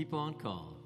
keep on calm.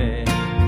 fé.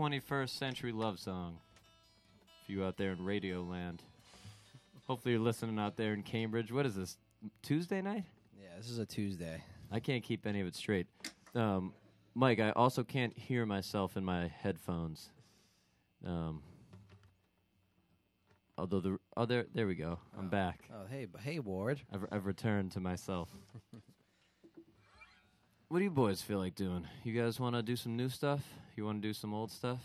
21st Century Love Song. If you out there in Radio Land, hopefully you're listening out there in Cambridge. What is this? Tuesday night? Yeah, this is a Tuesday. I can't keep any of it straight. Um, Mike, I also can't hear myself in my headphones. Um, although the oh, other, there we go. I'm oh. back. Oh, hey, hey, Ward. I've, I've returned to myself. What do you boys feel like doing? You guys want to do some new stuff? You want to do some old stuff?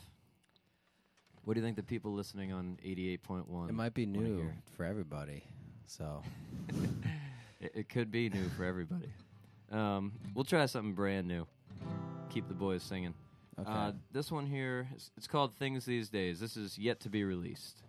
What do you think the people listening on 88.1? It might be new for everybody. So it, it could be new for everybody. Um, we'll try something brand new. Keep the boys singing. Okay. Uh, this one here, it's, it's called Things These Days. This is yet to be released.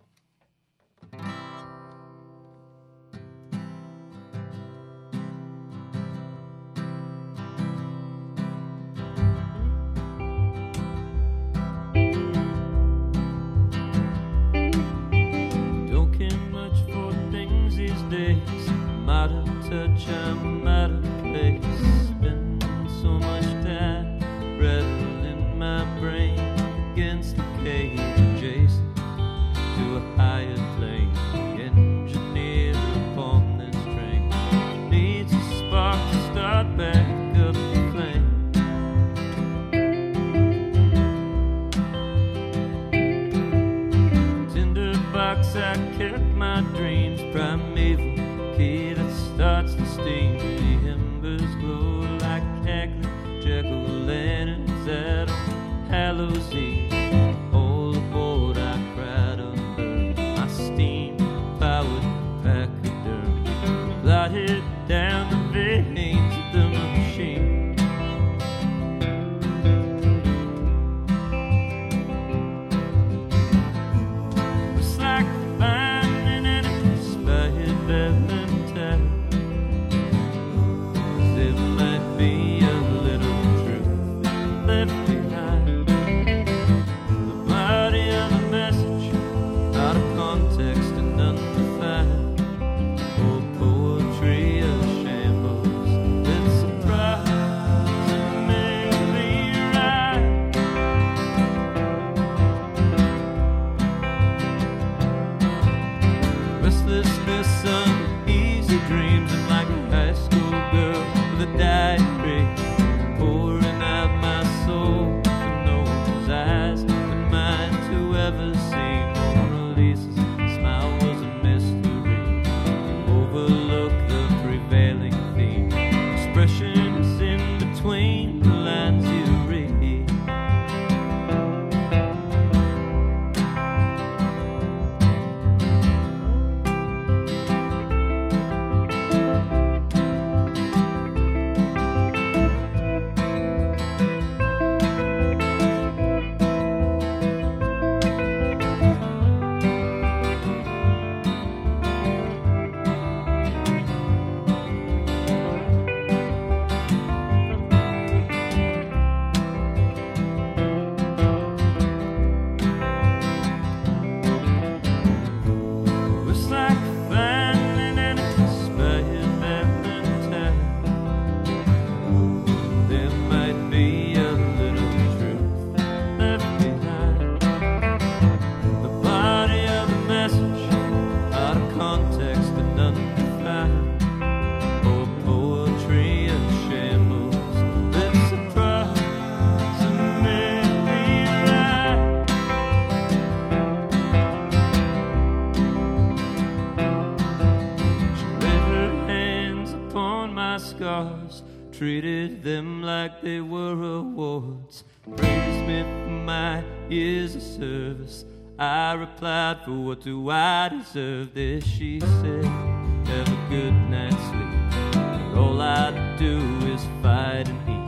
Treated them like they were awards. Praised me for my years of service. I replied, For what do I deserve this? She said, Have a good night's sleep. All I do is fight and eat.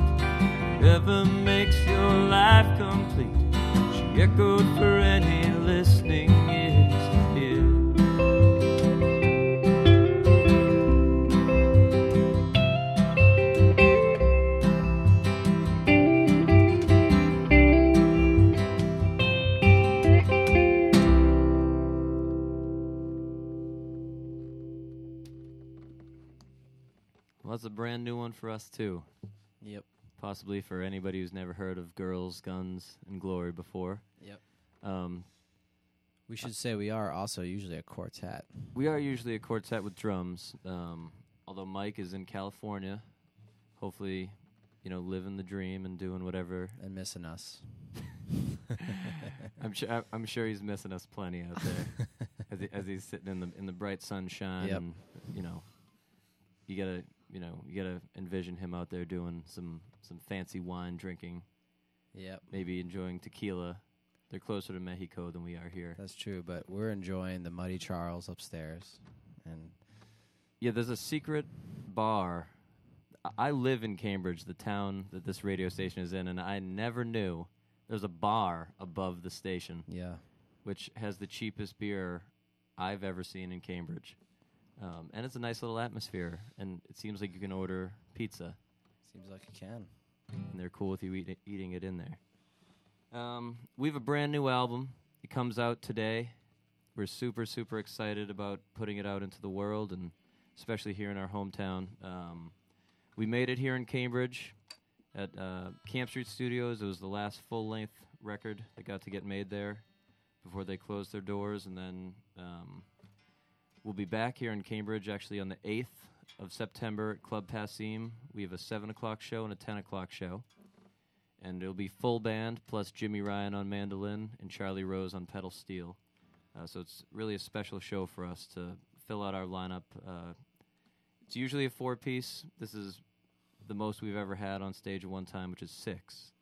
Whatever makes your life complete. She echoed for any listening a brand new one for us too. Yep. Possibly for anybody who's never heard of Girls, Guns, and Glory before. Yep. Um, We should say we are also usually a quartet. we are usually a quartet with drums. Um, although Mike is in California, hopefully, you know, living the dream and doing whatever. and missing us. I'm sure. I'm sure he's missing us plenty out there as, he, as he's sitting in the in the bright sunshine. Yep. And you know, you gotta you know you gotta envision him out there doing some some fancy wine drinking, Yep. maybe enjoying tequila. They're closer to Mexico than we are here. That's true, but we're enjoying the Muddy Charles upstairs. And Yeah, there's a secret bar. I- I live in Cambridge, the town that this radio station is in, and I never knew there's a bar above the station yeah. which has the cheapest beer I've ever seen in Cambridge. Um, and it's a nice little atmosphere, and it seems like you can order pizza, Seems like you can. and they're cool with you eat eating it in there. Um, we have a brand new album. It comes out today. We're super, super excited about putting it out into the world, and especially here in our hometown. Um, we made it here in Cambridge at uh, Camp Street Studios. It was the last full length record that got to get made there before they closed their doors. And then um, we'll be back here in Cambridge actually on the 8th of September at Club Passim. We have a 7 o'clock show and a 10 o'clock show. And it'll be full band plus Jimmy Ryan on mandolin and Charlie Rose on pedal steel. Uh, so it's really a special show for us to fill out our lineup. Uh, it's usually a four piece. This is the most we've ever had on stage at one time, which is six.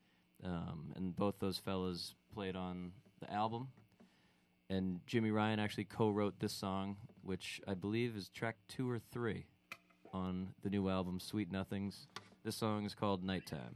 um, and both those fellas played on the album. And Jimmy Ryan actually co-wrote this song, which I believe is track two or three on the new album Sweet Nothings. This song is called Nighttime.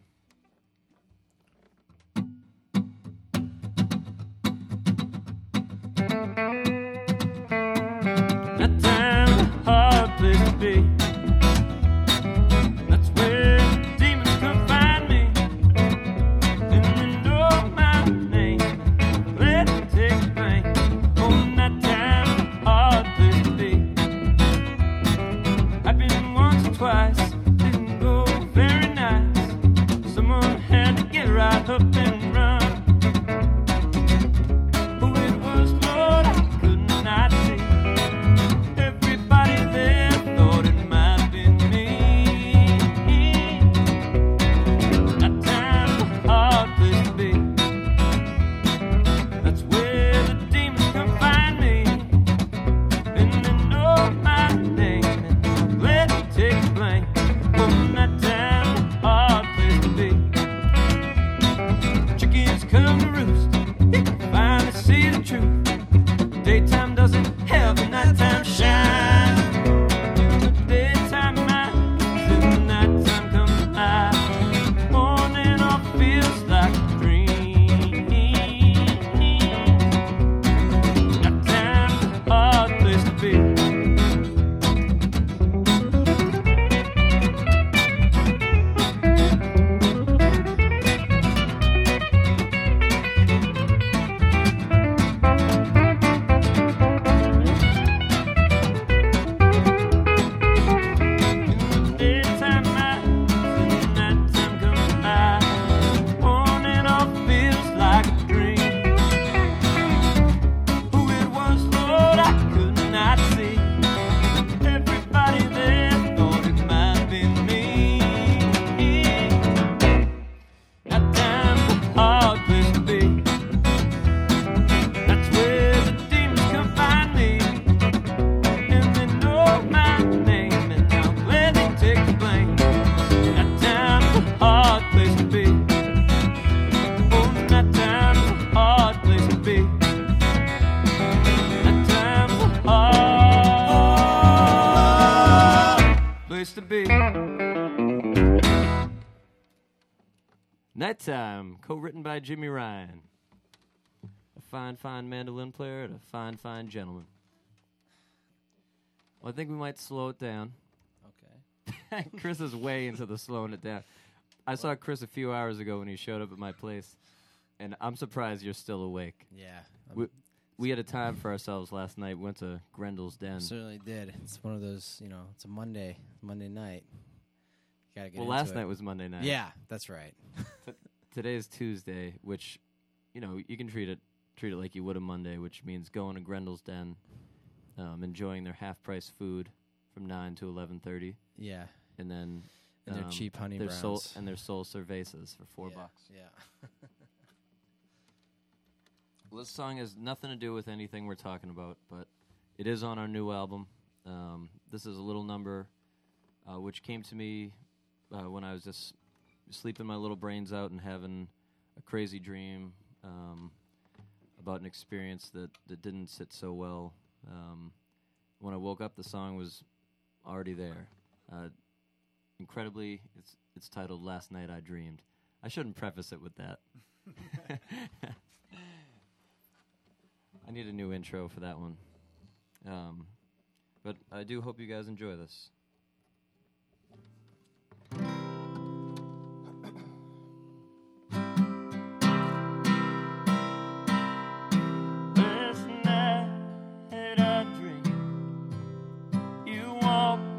By Jimmy Ryan. A fine, fine mandolin player and a fine, fine gentleman. Well, I think we might slow it down. Okay. Chris is way into the slowing it down. I saw Chris a few hours ago when he showed up at my place, and I'm surprised you're still awake. Yeah. We, we had a time for ourselves last night. We Went to Grendel's Den. certainly did. It's one of those, you know, it's a Monday, Monday night. Gotta get Well, into last it. night was Monday night. Yeah, that's right. Today is Tuesday, which, you know, you can treat it treat it like you would a Monday, which means going to Grendel's Den, um, enjoying their half price food from nine to eleven thirty, Yeah. and then And their um, cheap honey their browns. soul and their soul cervezas for four yeah. bucks. Yeah. Well, this song has nothing to do with anything we're talking about, but it is on our new album. Um, this is a little number uh, which came to me uh, when I was just sleeping my little brains out and having a crazy dream um, about an experience that, that didn't sit so well. Um, when I woke up, the song was already there. Uh, incredibly, it's it's titled "Last Night I Dreamed." I shouldn't preface it with that. I need a new intro for that one. Um, but I do hope you guys enjoy this. You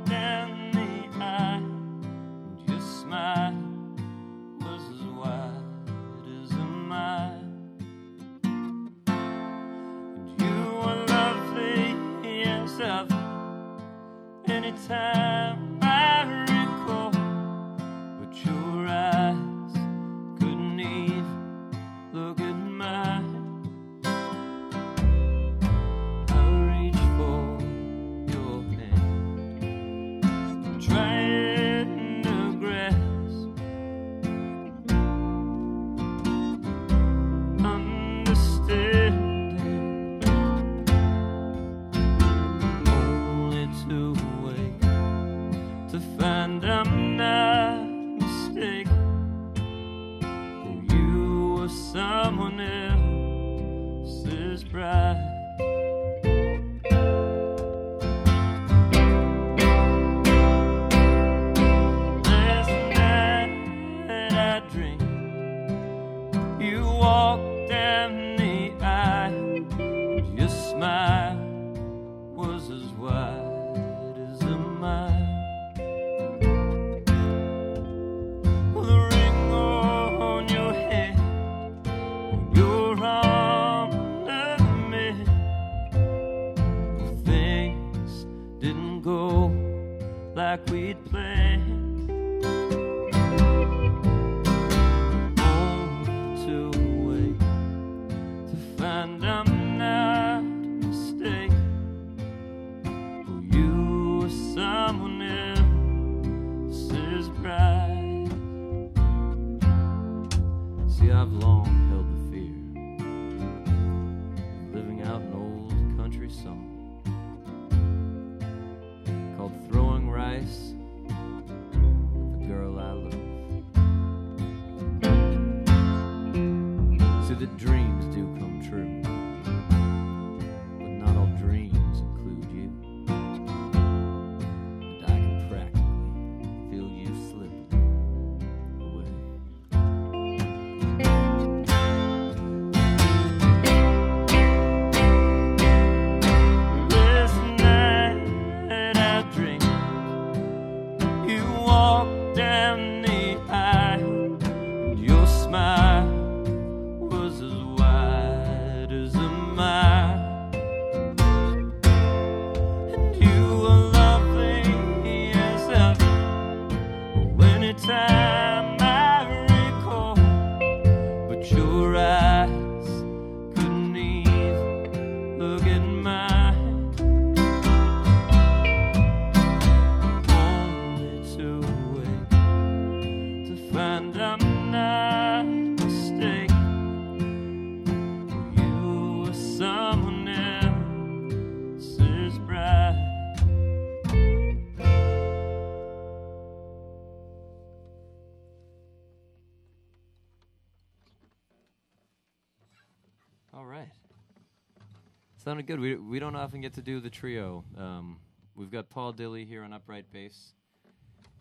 Sounded good. We, we don't often get to do the trio. Um, we've got Paul Dilley here on upright bass.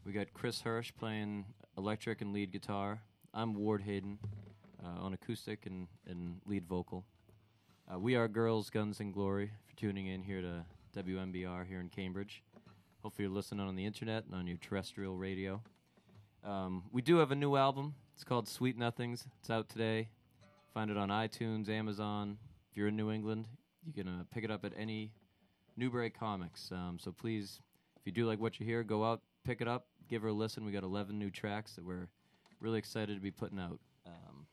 We got Chris Hirsch playing electric and lead guitar. I'm Ward Hayden uh, on acoustic and, and lead vocal. Uh, we are Girls, Guns, and Glory for tuning in here to WMBR here in Cambridge. Hopefully, you're listening on the internet and on your terrestrial radio. Um, we do have a new album. It's called Sweet Nothings. It's out today. Find it on iTunes, Amazon. If you're in New England, you can uh, pick it up at any Newbury Comics. Um, so please, if you do like what you hear, go out, pick it up, give her a listen. We got 11 new tracks that we're really excited to be putting out. Um,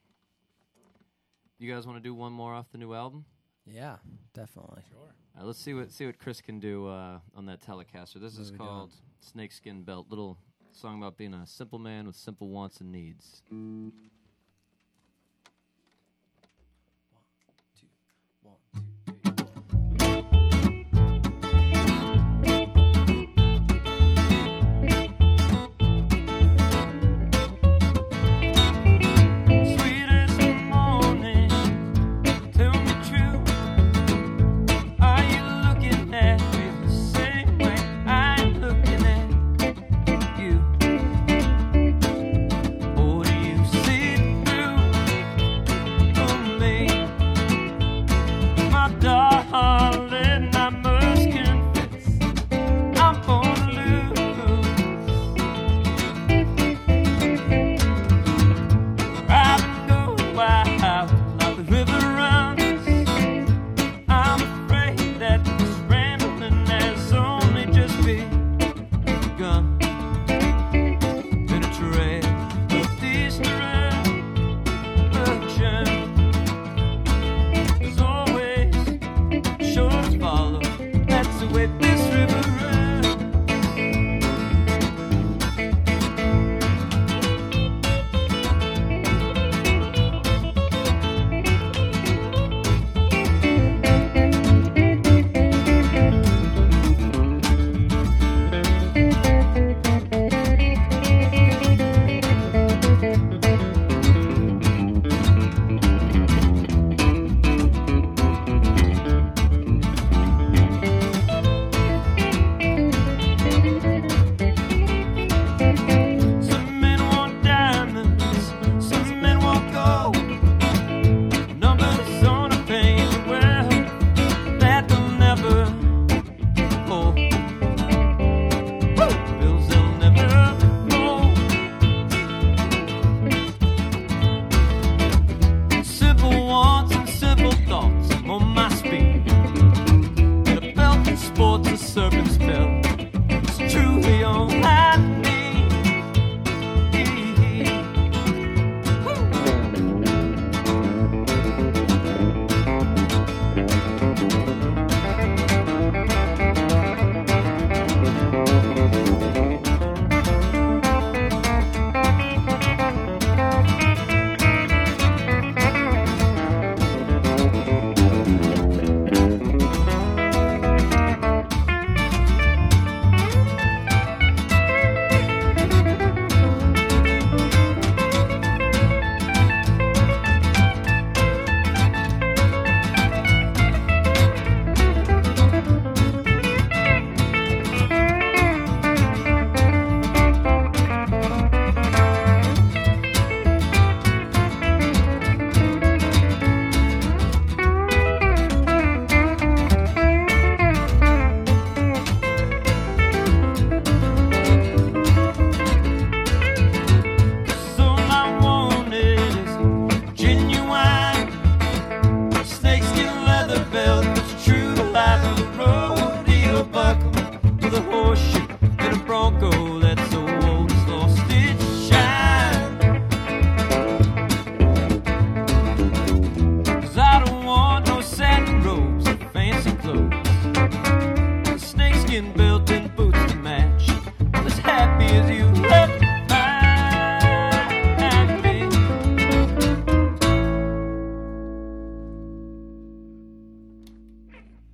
you guys want to do one more off the new album? Yeah, definitely. Sure. Uh, let's see what see what Chris can do uh, on that Telecaster. This What is called we doing? Snakeskin Belt. Little song about being a simple man with simple wants and needs.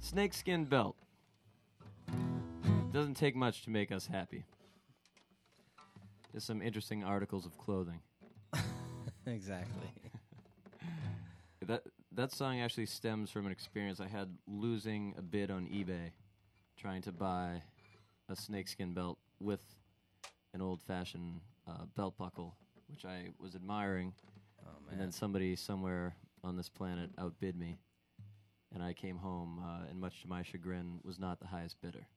Snakeskin belt. Doesn't take much to make us happy. Just some interesting articles of clothing. exactly. That that song actually stems from an experience I had losing a bid on eBay, trying to buy a snakeskin belt with an old-fashioned uh, belt buckle, which I was admiring, Oh and then somebody somewhere on this planet outbid me, and I came home, uh, and much to my chagrin, was not the highest bidder.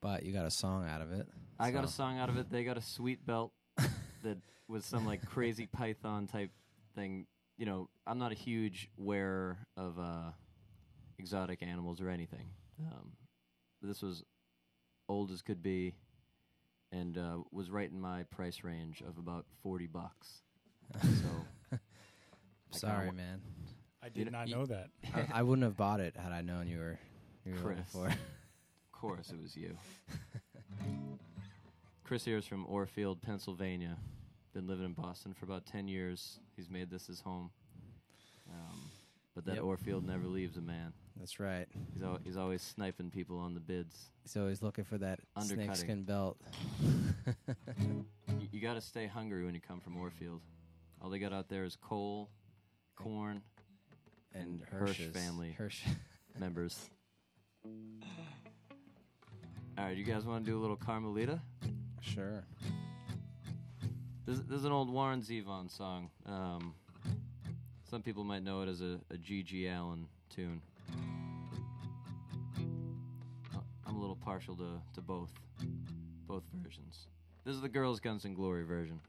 But you got a song out of it. I got a so- song out of it. They got a sweet belt that was some like crazy python type thing. You know, I'm not a huge wearer of uh, exotic animals or anything. Um, this was old as could be, and uh, was right in my price range of about forty bucks. So Sorry, man. I You did know- not you- know that. I, I wouldn't have bought it had I known you were you were looking Chris. for. it. Of course, it was you. Chris here is from Orefield, Pennsylvania. Been living in Boston for about 10 years. He's made this his home. Um, but that Yep. Orefield never leaves a man. That's right. He's, al- he's always sniping people on the bids. He's always looking for that snakeskin belt. Y- you got to stay hungry when you come from Orefield. All they got out there is coal, corn, and Hirsch Hirsch's- family. Hirsch. members. All right, you guys want to do a little Carmelita? sure. This, this is an old Warren Zevon song. Um, some people might know it as a, a G.G. Allin tune. I'm a little partial to, to both, both versions. This is the Girls, Guns, and Glory version.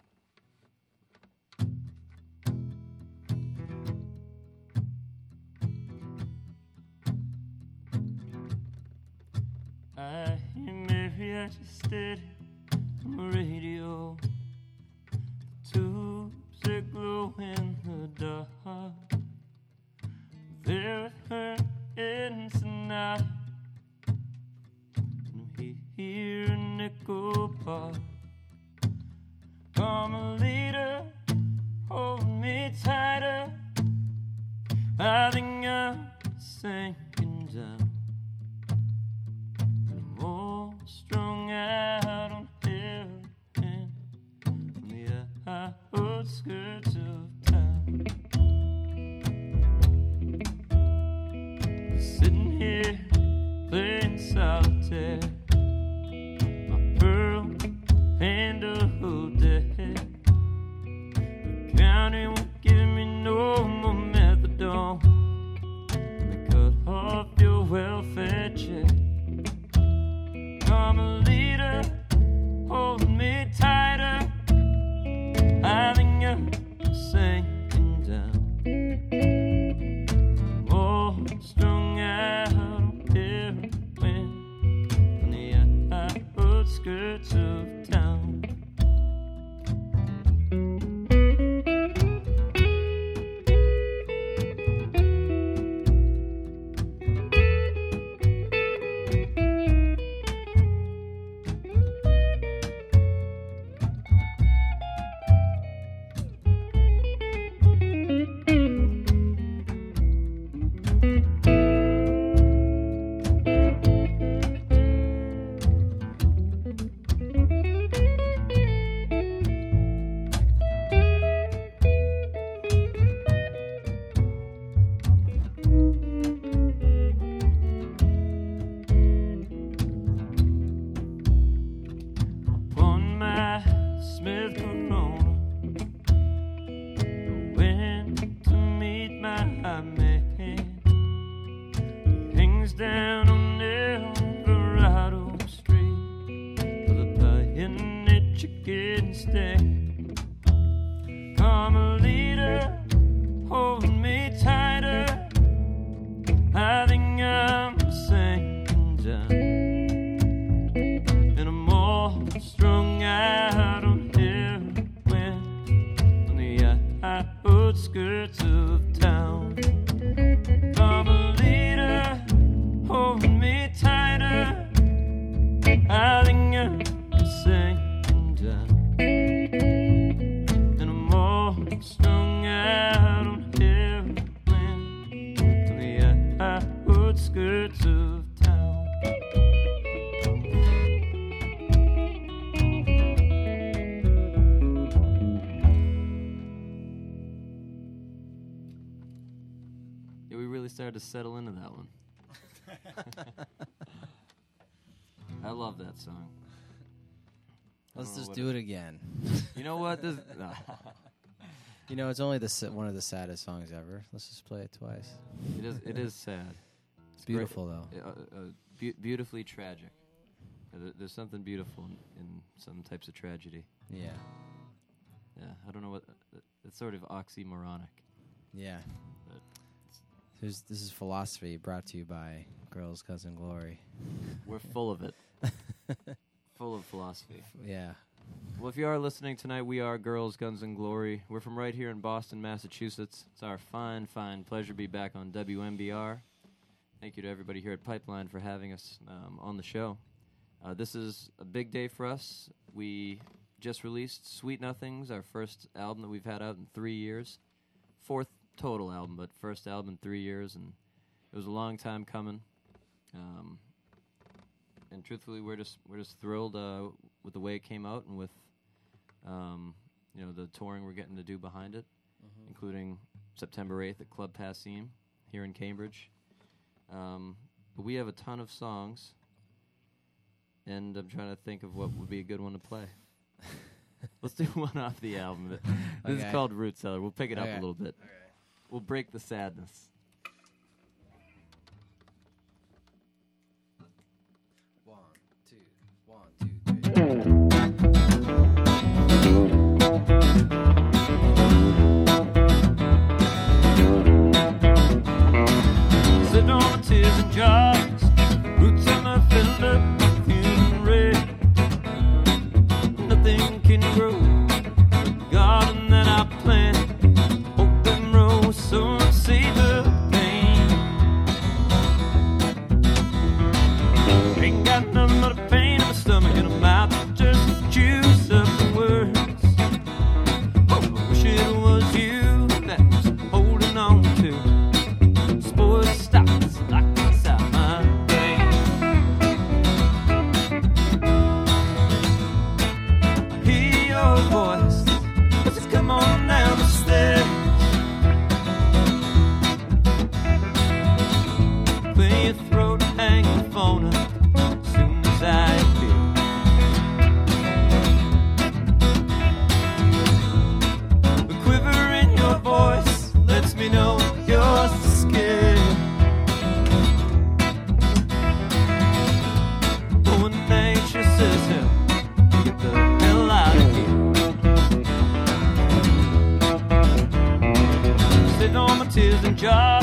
Mariachi steady on the radio. The tubes that glow in the dark. They're hurting tonight. And we hear an echo a Carmelita, hold me tighter. I think I'm sinking down. Strung out on heroin on the outskirts started to settle into that one. I love that song. Let's just do it again. You know what? This, no. You know, it's only the sa- one of the saddest songs ever. Let's just play it twice. It is. It is sad. It's beautiful though. Uh, uh, beau- beautifully tragic. Uh, There's something beautiful in, in some types of tragedy. Yeah, Yeah, I don't know what. uh, It's sort of oxymoronic. yeah. There's, this is philosophy brought to you by Girls Guns and Glory. We're full of it. full of philosophy. Yeah, Well, if you are listening tonight, we are Girls, Guns, and Glory. We're from right here in Boston, Massachusetts. It's our fine, fine pleasure to be back on WMBR. Thank you to everybody here at Pipeline for having us um, on the show. Uh, this is a big day for us. We just released Sweet Nothings, our first album that we've had out in three years. Fourth total album, but first album in three years, and it was a long time coming. Um, and truthfully, we're just we're just thrilled uh, with the way it came out and with um, you know the touring we're getting to do behind it, including September 8th at Club Passim here in Cambridge. Um, but we have a ton of songs, and I'm trying to think of what would be a good one to play. Let's do one off the album. This Okay. is called Root Cellar. We'll pick it up a little bit. We'll break the sadness. One, two, one, Sit on my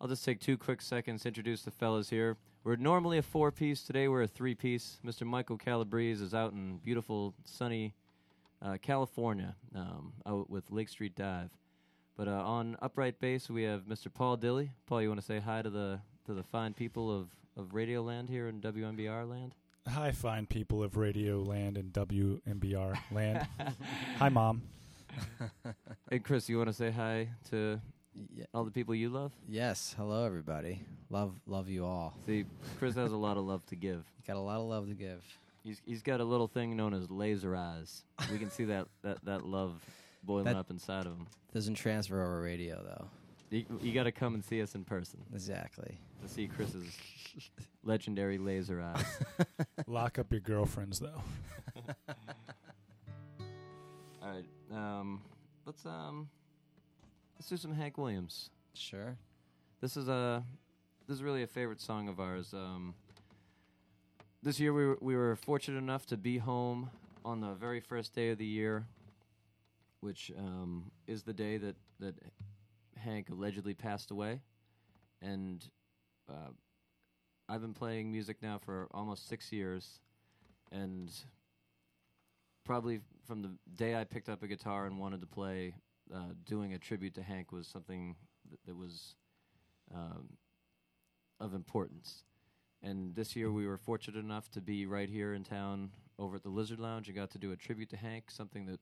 I'll just take two quick seconds to introduce the fellas here. We're normally a four piece. Today we're a three piece. Mr. Michael Calabrese is out in beautiful, sunny uh, California um, out with Lake Street Dive. But uh, on upright bass, we have Mr. Paul Dilley. Paul, you want to say hi to the to the fine people of, of Radio Land here in WMBR land. Hi, fine people of Radio Land and WMBR Land. Hi, Mom. Hey, Chris, you want to say hi to Yeah. all the people you love? Yes. Hello, everybody. Love, love you all. See, Chris has a lot of love to give. Got a lot of love to give. He's he's got a little thing known as laser eyes. We can see that that, that love boiling That- up inside of him. Doesn't transfer over radio though. You, you got to come and see us in person Exactly. to see Chris's legendary laser eyes. Lock up your girlfriends, though. All right, um, let's um, let's do some Hank Williams. Sure. This is a this is really a favorite song of ours. Um, this year we were, we were fortunate enough to be home on the very first day of the year, which um, is the day that that Hank allegedly passed away, and uh, I've been playing music now for almost six years, and probably from the day I picked up a guitar and wanted to play, uh, doing a tribute to Hank was something th- that was um, of importance. And this year we were fortunate enough to be right here in town over at the Lizard Lounge and got to do a tribute to Hank, something that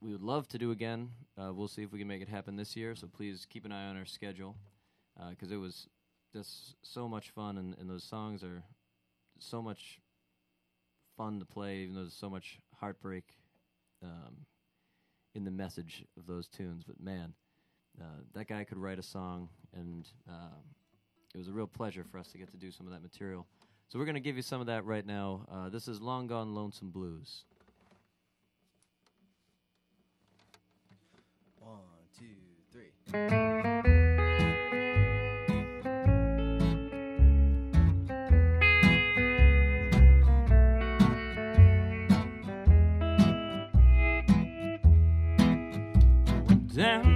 we would love to do again. Uh, we'll see if we can make it happen this year, so please keep an eye on our schedule because it was just so much fun, and, and those songs are so much fun to play, even though there's so much heartbreak um, in the message of those tunes. But man, uh, that guy could write a song, and um, it was a real pleasure for us to get to do some of that material. So we're going to give you some of that right now. Uh, this is Long Gone Lonesome Blues. One, two, three. Down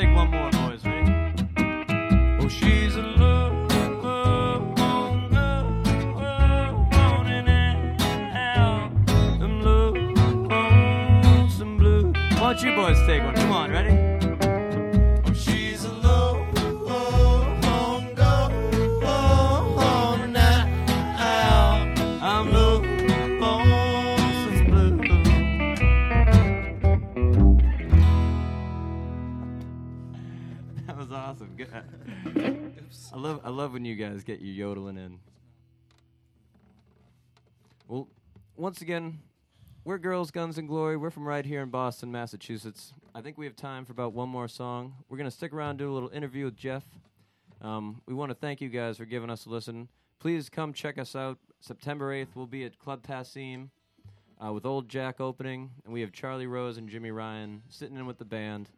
take one more noise, right? Oh, she's a love. Why don't you boys take one? Come on, ready? Love I love when you guys get your yodeling in. Well, once again, we're Girls, Guns, and Glory. We're from right here in Boston, Massachusetts. I think we have time for about one more song. We're to stick around, do a little interview with Jeff. Um, we want to thank you guys for giving us a listen. Please come check us out. September 8th, we'll be at Club Passim uh, with Old Jack opening, and we have Charlie Rose and Jimmy Ryan sitting in with the band.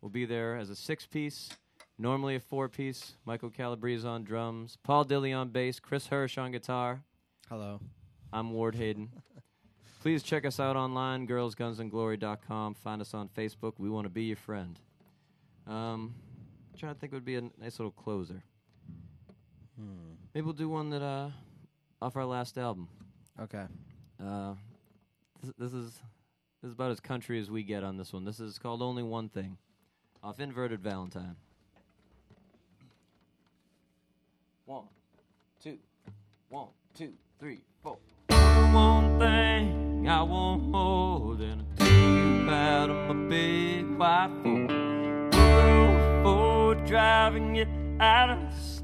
We'll be there as a six piece, normally a four piece. Michael Calabrese on drums, Paul Dilley on bass, Chris Hirsch on guitar. Hello. I'm Ward Hayden. Please check us out online, girlsgunsandglory.com. Find us on Facebook. We want to be your friend. Um, trying to think would be a nice little closer. Hmm. Maybe we'll do one that uh, off our last album. Okay. Uh, this, this is this is about as country as we get on this one. This is called Only One Thing, off Inverted Valentine. One, two, one, two, three, four. One thing I want more than a tube out of my big white Ford. Ford driving you out of this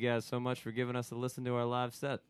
you guys so much for giving us a listen to our live set.